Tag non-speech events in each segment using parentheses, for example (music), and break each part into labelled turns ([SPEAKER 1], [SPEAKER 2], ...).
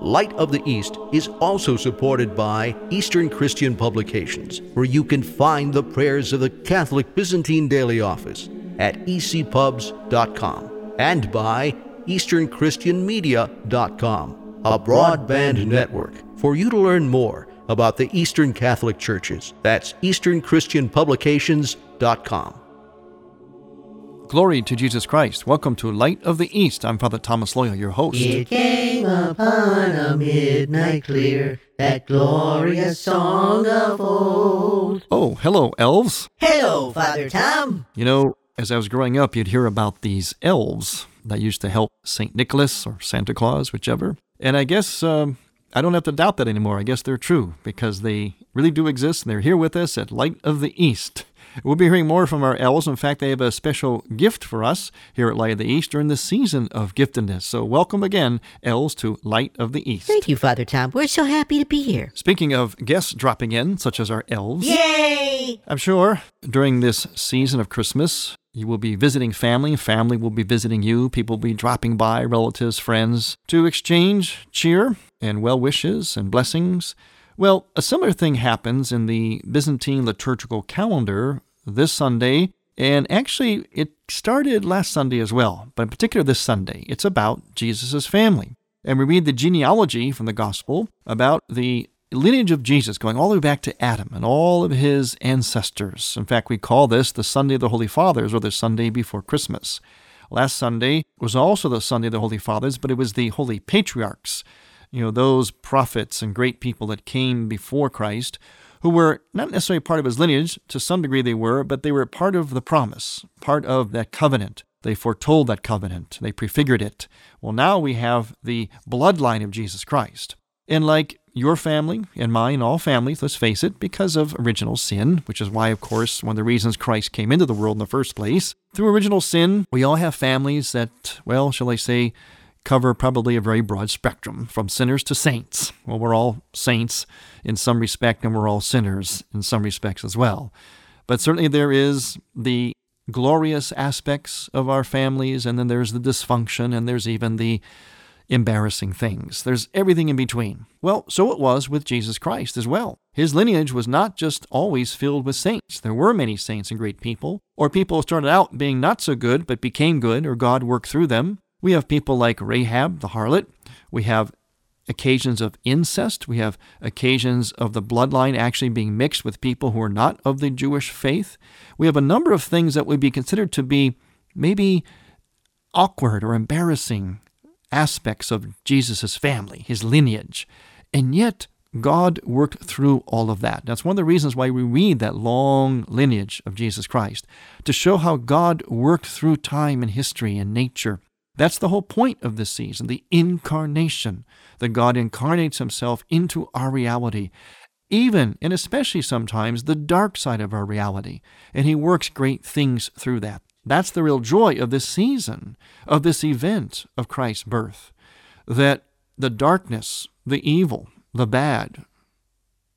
[SPEAKER 1] Light of the East is also supported by Eastern Christian Publications, where you can find the prayers of the Catholic Byzantine Daily Office at ecpubs.com and by EasternChristianMedia.com, a broadband network for you to learn more about the Eastern Catholic Churches. That's EasternChristianPublications.com.
[SPEAKER 2] Glory to Jesus Christ. Welcome to Light of the East. I'm Father Thomas Loya, your host.
[SPEAKER 3] It came upon a midnight clear, that glorious song of old.
[SPEAKER 2] Oh, hello, elves.
[SPEAKER 3] Hello, Father Tom.
[SPEAKER 2] You know, as I was growing up, you'd hear about these elves that used to help St. Nicholas or Santa Claus, whichever. And I guess um, I don't have to doubt that anymore. I guess they're true because they really do exist and they're here with us at Light of the East. We'll be hearing more from our elves. In fact, they have a special gift for us here at Light of the East during the season of giftedness. So, welcome again, elves, to Light of the East.
[SPEAKER 3] Thank you, Father Tom. We're so happy to be here.
[SPEAKER 2] Speaking of guests dropping in, such as our elves,
[SPEAKER 3] Yay!
[SPEAKER 2] I'm sure during this season of Christmas, you will be visiting family, family will be visiting you, people will be dropping by, relatives, friends, to exchange cheer and well wishes and blessings. Well, a similar thing happens in the Byzantine liturgical calendar this Sunday, and actually it started last Sunday as well, but in particular this Sunday. It's about Jesus' family. And we read the genealogy from the gospel about the lineage of Jesus going all the way back to Adam and all of his ancestors. In fact, we call this the Sunday of the Holy Fathers or the Sunday before Christmas. Last Sunday was also the Sunday of the Holy Fathers, but it was the Holy Patriarchs, you know, those prophets and great people that came before Christ who were not necessarily part of his lineage, to some degree they were, but they were part of the promise, part of that covenant. They foretold that covenant, they prefigured it. Well, now we have the bloodline of Jesus Christ. And like your family and mine, all families, let's face it, because of original sin, which is why, of course, one of the reasons Christ came into the world in the first place. Through original sin, we all have families that, well, shall I say, cover probably a very broad spectrum, from sinners to saints. Well, we're all saints in some respect, and we're all sinners in some respects as well. But certainly there is the glorious aspects of our families, and then there's the dysfunction, and there's even the embarrassing things. There's everything in between. Well, so it was with Jesus Christ as well. His lineage was not just always filled with saints. There were many saints and great people, or people started out being not so good but became good, or God worked through them. We have people like Rahab the harlot. We have occasions of incest. We have occasions of the bloodline actually being mixed with people who are not of the Jewish faith. We have a number of things that would be considered to be maybe awkward or embarrassing aspects of Jesus' family, his lineage. And yet, God worked through all of that. That's one of the reasons why we read that long lineage of Jesus Christ, to show how God worked through time and history and nature that's the whole point of this season the incarnation, that God incarnates himself into our reality, even and especially sometimes the dark side of our reality, and he works great things through that. That's the real joy of this season, of this event of Christ's birth, that the darkness, the evil, the bad,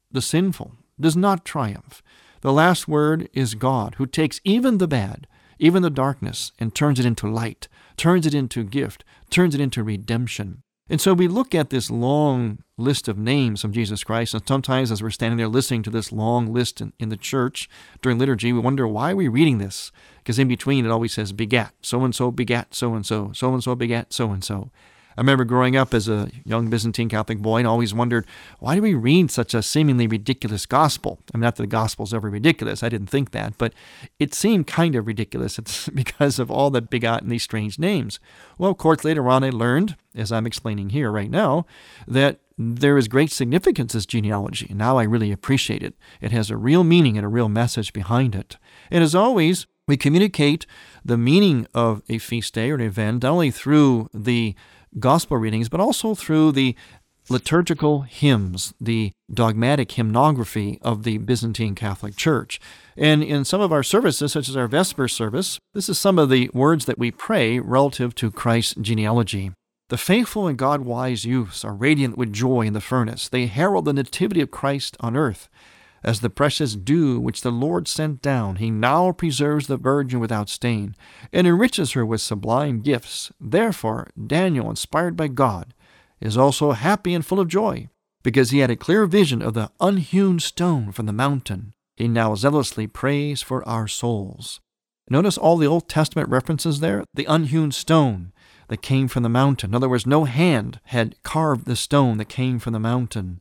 [SPEAKER 2] the sinful does not triumph. The last word is God, who takes even the bad, even the darkness, and turns it into light turns it into gift, turns it into redemption. And so we look at this long list of names of Jesus Christ, and sometimes as we're standing there listening to this long list in, in the church during liturgy, we wonder why are we reading this? Because in between it always says begat, so and so begat so and so, so and so begat so and so. I remember growing up as a young Byzantine Catholic boy and always wondered, why do we read such a seemingly ridiculous gospel? I mean, not that the gospel's ever ridiculous, I didn't think that, but it seemed kind of ridiculous. (laughs) Because of all that begotten these strange names. Well, of course, later on I learned, as I'm explaining here right now, that there is great significance this genealogy. Now I really appreciate it. It has a real meaning and a real message behind it. And as always, we communicate the meaning of a feast day or an event not only through the gospel readings, but also through the liturgical hymns, the dogmatic hymnography of the Byzantine Catholic Church. And in some of our services, such as our Vesper service, this is some of the words that we pray relative to Christ's genealogy. The faithful and God wise youths are radiant with joy in the furnace. They herald the nativity of Christ on earth. As the precious dew which the Lord sent down, he now preserves the virgin without stain, and enriches her with sublime gifts. Therefore, Daniel, inspired by God, is also happy and full of joy, because he had a clear vision of the unhewn stone from the mountain. He now zealously prays for our souls. Notice all the Old Testament references there the unhewn stone that came from the mountain. In other words, no hand had carved the stone that came from the mountain.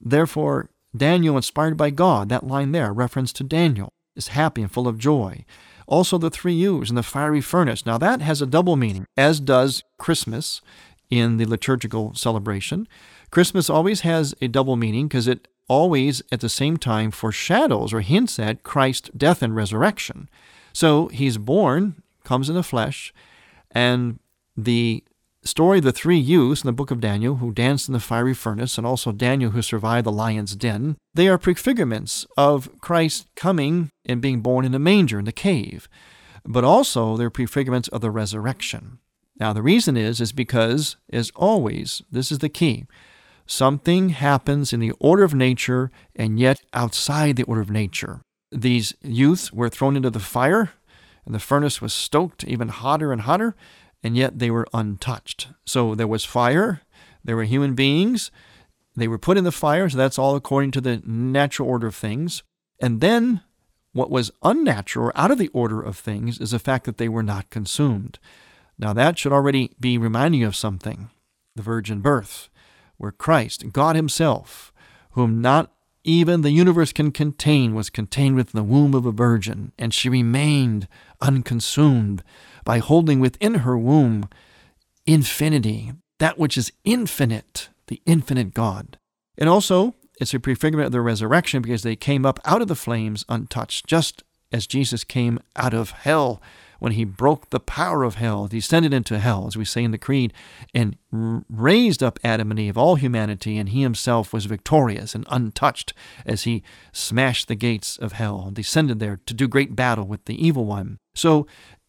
[SPEAKER 2] Therefore, Daniel, inspired by God, that line there, reference to Daniel, is happy and full of joy. Also, the three U's in the fiery furnace. Now, that has a double meaning, as does Christmas in the liturgical celebration. Christmas always has a double meaning because it always, at the same time, foreshadows or hints at Christ's death and resurrection. So, he's born, comes in the flesh, and the story of the three youths in the book of Daniel who danced in the fiery furnace, and also Daniel who survived the lion's den, they are prefigurements of Christ coming and being born in a manger in the cave, but also they're prefigurements of the resurrection. Now, the reason is, is because, as always, this is the key. Something happens in the order of nature and yet outside the order of nature. These youths were thrown into the fire, and the furnace was stoked even hotter and hotter, and yet they were untouched. So there was fire, there were human beings, they were put in the fire, so that's all according to the natural order of things. And then what was unnatural or out of the order of things is the fact that they were not consumed. Now that should already be reminding you of something the virgin birth, where Christ, God Himself, whom not even the universe can contain, was contained within the womb of a virgin, and she remained unconsumed by holding within her womb infinity, that which is infinite, the infinite God. And also, it's a prefigurement of the resurrection because they came up out of the flames untouched, just as Jesus came out of hell when he broke the power of hell, descended into hell, as we say in the Creed, and raised up Adam and Eve, all humanity, and he himself was victorious and untouched as he smashed the gates of hell and descended there to do great battle with the evil one. So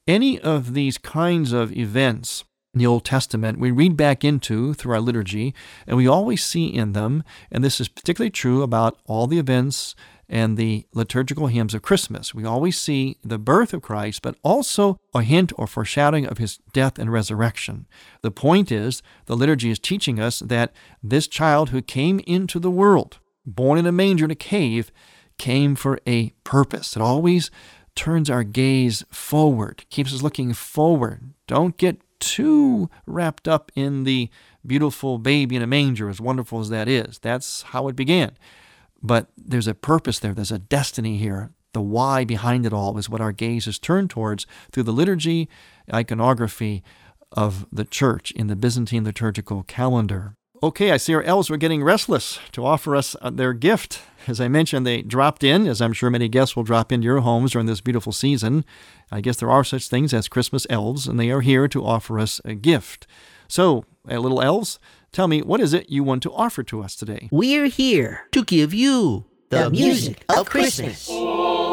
[SPEAKER 2] any of these kinds of events in the Old Testament, we read back into through our liturgy, and we always see in them, and this is particularly true about all the events and the liturgical hymns of Christmas. We always see the birth of Christ, but also a hint or foreshadowing of his death and resurrection. The point is, the liturgy is teaching us that this child who came into the world, born in a manger in a cave, came for a purpose. It always turns our gaze forward, keeps us looking forward. Don't get too wrapped up in the beautiful baby in a manger, as wonderful as that is. That's how it began. But there's a purpose there, there's a destiny here. The why behind it all is what our gaze is turned towards through the liturgy, iconography of the church in the Byzantine liturgical calendar. Okay, I see our elves were getting restless to offer us uh, their gift. As I mentioned, they dropped in, as I'm sure many guests will drop into your homes during this beautiful season. I guess there are such things as Christmas elves, and they are here to offer us a gift. So, uh, little elves, tell me, what is it you want to offer to us today?
[SPEAKER 3] We're here
[SPEAKER 1] To give you
[SPEAKER 3] the music of Christmas.
[SPEAKER 4] Nicholas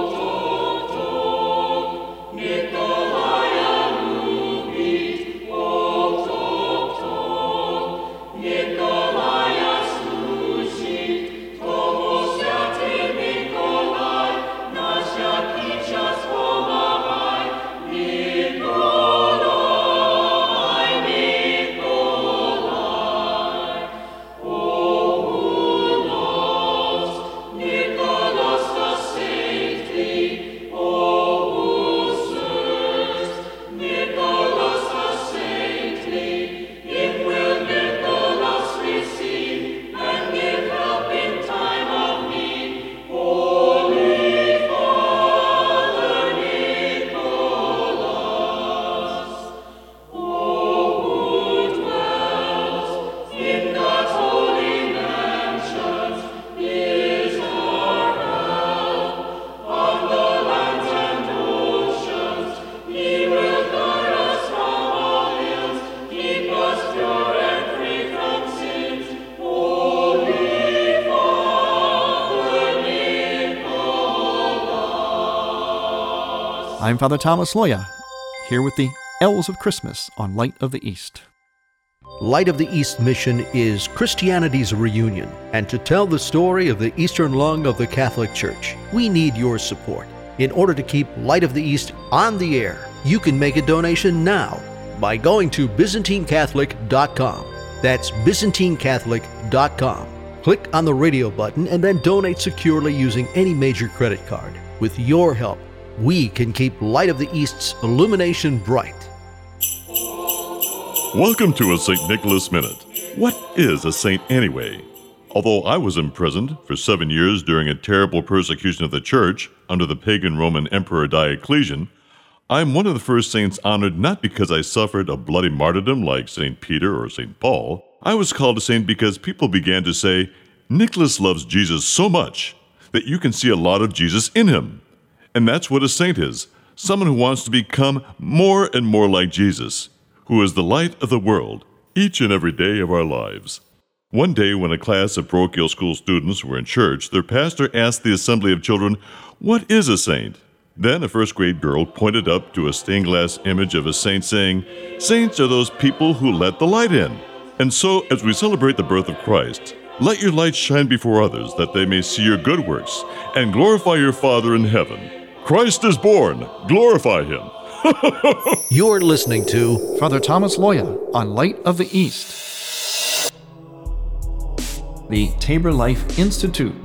[SPEAKER 2] I'm Father Thomas Loya, here with the Elves of Christmas on Light of the East.
[SPEAKER 1] Light of the East mission is Christianity's reunion, and to tell the story of the Eastern lung of the Catholic Church, we need your support. In order to keep Light of the East on the air, you can make a donation now by going to ByzantineCatholic.com. That's ByzantineCatholic.com. Click on the radio button and then donate securely using any major credit card. With your help, we can keep Light of the East's illumination bright.
[SPEAKER 4] Welcome to a St. Nicholas Minute. What is a saint anyway? Although I was imprisoned for seven years during a terrible persecution of the church under the pagan Roman Emperor Diocletian, I'm one of the first saints honored not because I suffered a bloody martyrdom like St. Peter or St. Paul. I was called a saint because people began to say, Nicholas loves Jesus so much that you can see a lot of Jesus in him. And that's what a saint is someone who wants to become more and more like Jesus who is the light of the world each and every day of our lives. One day, when a class of parochial school students were in church, their pastor asked the assembly of children, What is a saint? Then a first grade girl pointed up to a stained glass image of a saint, saying, Saints are those people who let the light in. And so, as we celebrate the birth of Christ, let your light shine before others, that they may see your good works and glorify your Father in heaven. Christ is born, glorify him. (laughs)
[SPEAKER 1] You're listening to
[SPEAKER 2] Father Thomas Loya on Light of the East. The Tabor Life Institute,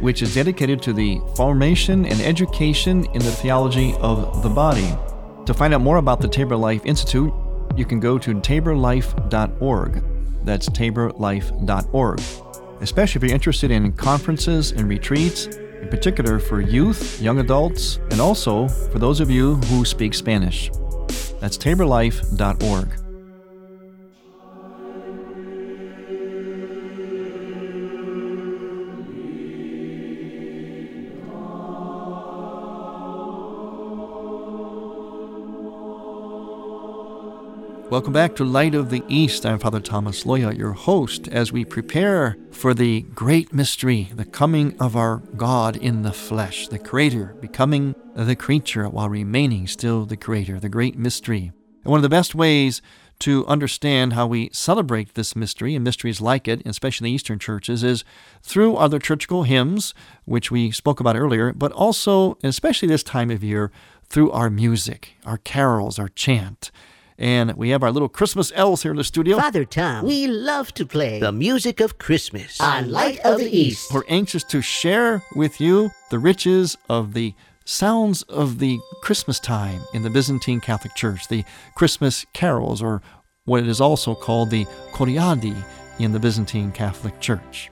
[SPEAKER 2] which is dedicated to the formation and education in the theology of the body. To find out more about the Tabor Life Institute, you can go to taborlife.org. That's taborlife.org. Especially if you're interested in conferences and retreats, in particular for youth, young adults, and also for those of you who speak Spanish. That's taborlife.org. Welcome back to Light of the East. I'm Father Thomas Loya, your host, as we prepare for the great mystery, the coming of our God in the flesh, the Creator becoming the creature while remaining still the Creator, the great mystery. And one of the best ways to understand how we celebrate this mystery and mysteries like it, especially in the Eastern churches, is through our liturgical hymns, which we spoke about earlier, but also, especially this time of year, through our music, our carols, our chant. And we have our little Christmas elves here in the studio.
[SPEAKER 3] Father Tom, we love to play
[SPEAKER 1] the music of Christmas
[SPEAKER 3] on Light of the East.
[SPEAKER 2] We're anxious to share with you the riches of the sounds of the Christmas time in the Byzantine Catholic Church, the Christmas carols, or what is also called the Koljadi in the Byzantine Catholic Church.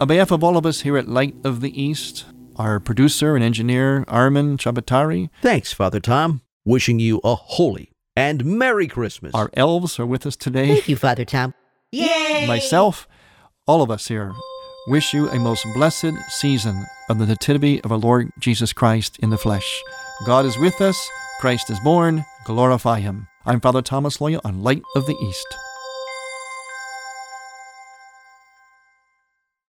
[SPEAKER 2] On behalf of all of us here at Light of the East, our producer and engineer, Armin Chabatari,
[SPEAKER 1] Thanks, Father Tom. Wishing you a holy and Merry Christmas.
[SPEAKER 2] our elves are with us today.
[SPEAKER 3] Thank you, Father Tom. Yay!
[SPEAKER 2] myself, all of us here, wish you a most blessed season of the Nativity of our Lord Jesus Christ in the flesh. God is with us, Christ is born, glorify him. I'm Father Thomas Loya on Light of the East.